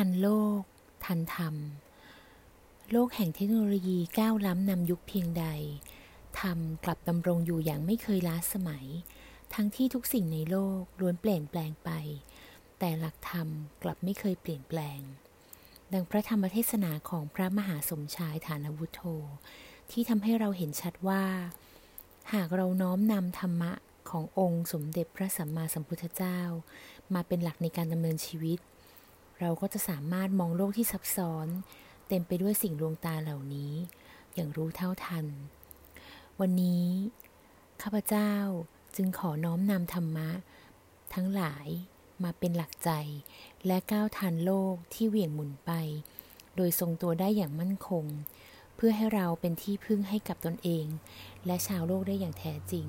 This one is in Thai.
ทันโลก ทันธรรม โลกแห่งเทคโนโลยีก้าวล้ำนำยุคเพียงใด ธรรมกลับดำรงอยู่อย่างไม่เคยล้าสมัย ทั้งที่ทุกสิ่งในโลกล้วนเปลี่ยนแปลงไป แต่หลักธรรมกลับไม่เคยเปลี่ยนแปลง ดังพระธรรมเทศนาของพระมหาสมชายฐานวุฒโธ ที่ทำให้เราเห็นชัดว่า หากเราน้อมนำธรรมะขององค์สมเด็จพระสัมมาสัมพุทธเจ้า มาเป็นหลักในการดำเนินชีวิต เราก็จะสามารถมองโลกที่ซับซ้อน เต็มไปด้วยสิ่งลวงตาเหล่านี้ อย่างรู้เท่าทัน วันนี้ ข้าพเจ้าจึงขอน้อมนำธรรมะ ทั้งหลายมาเป็นหลักใจ และก้าวทันโลกที่เหวี่ยงหมุนไป โดยทรงตัวได้อย่างมั่นคง เพื่อให้เราเป็นที่พึ่งให้กับตนเอง และชาวโลกได้อย่างแท้จริง